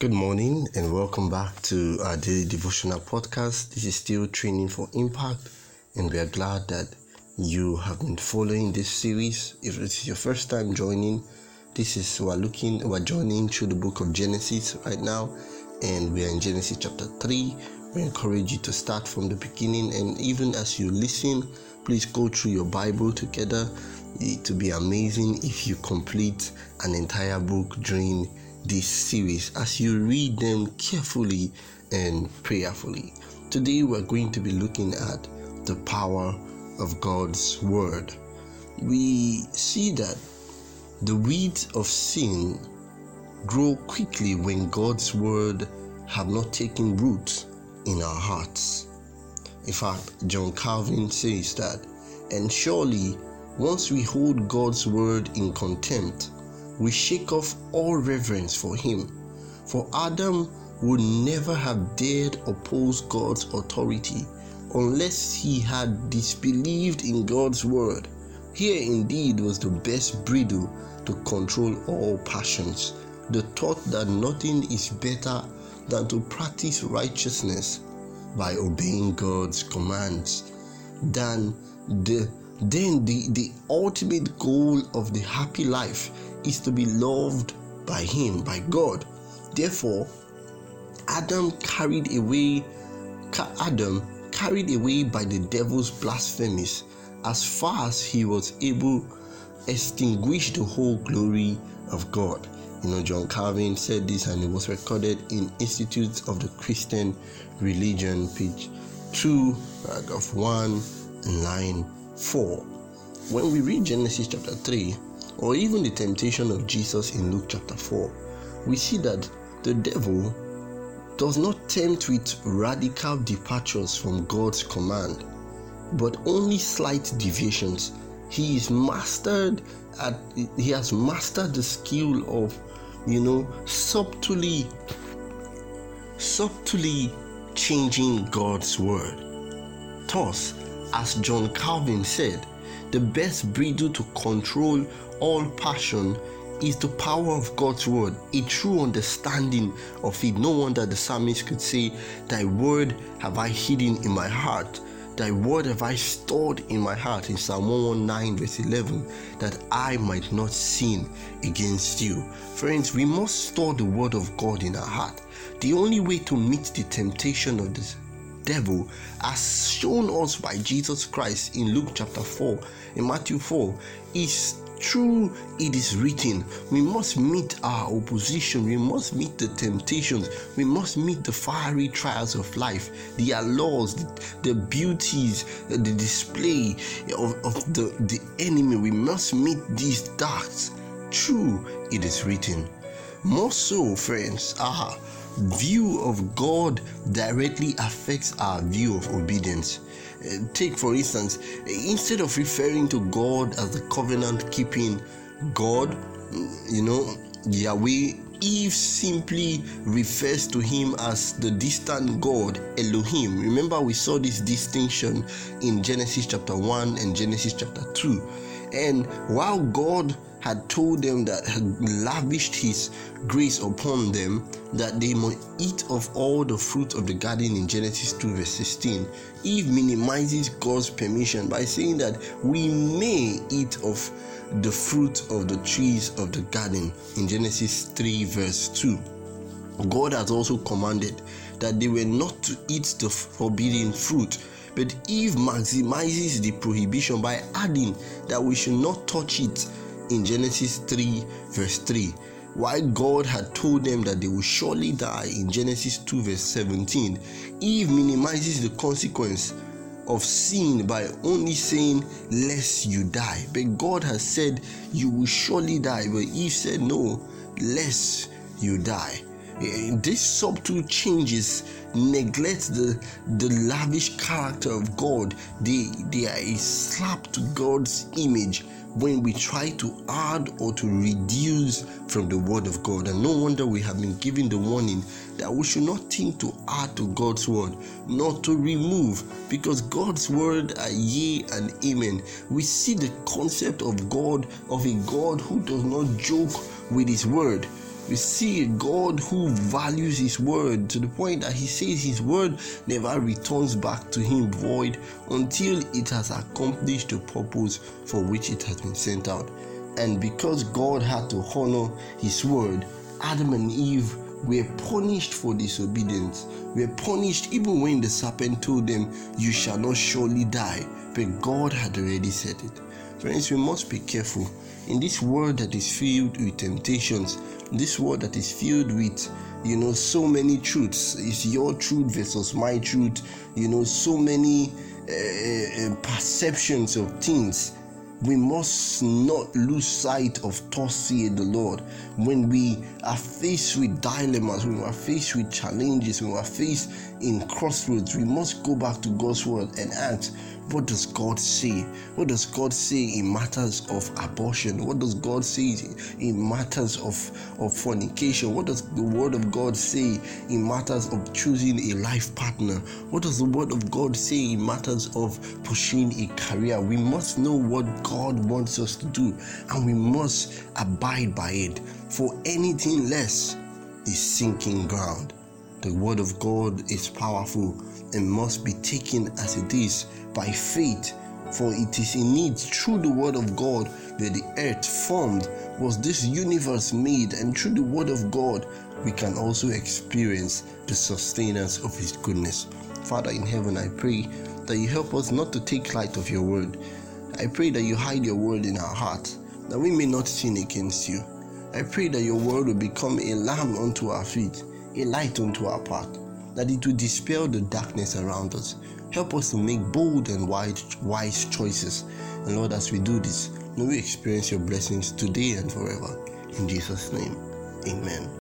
Good morning and welcome back to our daily devotional podcast. This is still training for impact, and we are glad that you have been following this series. If it is your first time joining, this is we're looking, we're joining through the book of Genesis right now, and we are in Genesis chapter 3. We encourage you to start from the beginning, and even as you listen, please go through your Bible together. It will be amazing if you complete an entire book during this series as you read them carefully and prayerfully. Today, we're going to be looking at the power of God's Word. We see that the weeds of sin grow quickly when God's Word have not taken root in our hearts. In fact, John Calvin says that, and surely once we hold God's Word in contempt, we shake off all reverence for him. For Adam would never have dared oppose God's authority unless he had disbelieved in God's word. Here indeed was the best bridle to control all passions, the thought that nothing is better than to practice righteousness by obeying God's commands, than the then the, the ultimate goal of the happy life is to be loved by him by god. Therefore adam carried away adam carried away by the devil's blasphemies as far as he was able extinguish the whole glory of god. You know john calvin said this and it was recorded in institutes of the christian religion page 2 paragraph 1 line 4. When we read Genesis chapter 3, or even the temptation of Jesus in Luke chapter 4, we see that the devil does not tempt with radical departures from God's command, but only slight deviations. He is mastered at he has mastered the skill of you know subtly subtly changing God's word. Thus, as John Calvin said, the best bridle to control all passion is the power of God's word, a true understanding of it. No wonder the psalmist could say, Thy word have I hidden in my heart. Thy word have I stored in my heart in Psalm 119, verse 11, that I might not sin against you. Friends, we must store the word of God in our heart. The only way to meet the temptation of this devil as shown us by Jesus Christ in Luke chapter 4 in Matthew 4 is true it is written. We must meet our opposition we must meet the temptations we must meet the fiery trials of life the allures the, the beauties the display of, of the, the enemy. We must meet these darks true it is written. More so friends ah view of God directly affects our view of obedience. Uh, take, for instance, instead of referring to God as the covenant keeping God, you know, Yahweh, Eve simply refers to him as the distant God, Elohim. Remember, we saw this distinction in Genesis chapter 1 and Genesis chapter 2. And while God had told them that had lavished his grace upon them that they might eat of all the fruit of the garden in Genesis 2 verse 16. Eve minimizes God's permission by saying that we may eat of the fruit of the trees of the garden in Genesis 3 verse 2. God has also commanded that they were not to eat the forbidden fruit but Eve maximizes the prohibition by adding that we should not touch it in Genesis 3, verse 3. While God had told them that they will surely die in Genesis 2, verse 17, Eve minimizes the consequence of sin by only saying, Lest you die. But God has said, You will surely die. But Eve said, No, lest you die. Eh, this subtle changes neglect the the lavish character of God. They they are a slap to God's image when we try to add or to reduce from the word of God. And no wonder we have been given the warning that we should not think to add to God's word, not to remove, because God's word are yea and amen. We see the concept of God, of a God who does not joke with his word. We see a God who values His word to the point that He says His word never returns back to Him void until it has accomplished the purpose for which it has been sent out. And because God had to honor His word, Adam and Eve were punished for disobedience. Were punished even when the serpent told them, You shall not surely die. But God had already said it. Friends, we must be careful. In this world that is filled with temptations, this world that is filled with you know so many truths it's your truth versus my truth you know so many uh, perceptions of things we must not lose sight of thus saith the Lord. When we are faced with dilemmas, when we are faced with challenges, when we are faced in crossroads, we must go back to God's word and ask, what does God say? What does God say in matters of abortion? What does God say in matters of, of fornication? What does the word of God say in matters of choosing a life partner? What does the word of God say in matters of pursuing a career? We must know what God wants us to do and we must abide by it. For anything less is sinking ground. The word of God is powerful and must be taken as it is by faith. For it is in it, through the word of God, that the earth formed, was this universe made, and through the word of God, we can also experience the sustenance of his goodness. Father in heaven, I pray that you help us not to take light of your word. I pray that you hide your word in our heart, that we may not sin against you. I pray that your word will become a lamp unto our feet a light unto our path, that it will dispel the darkness around us. Help us to make bold and wise, wise choices. And Lord, as we do this, may we experience your blessings today and forever. In Jesus' name, amen.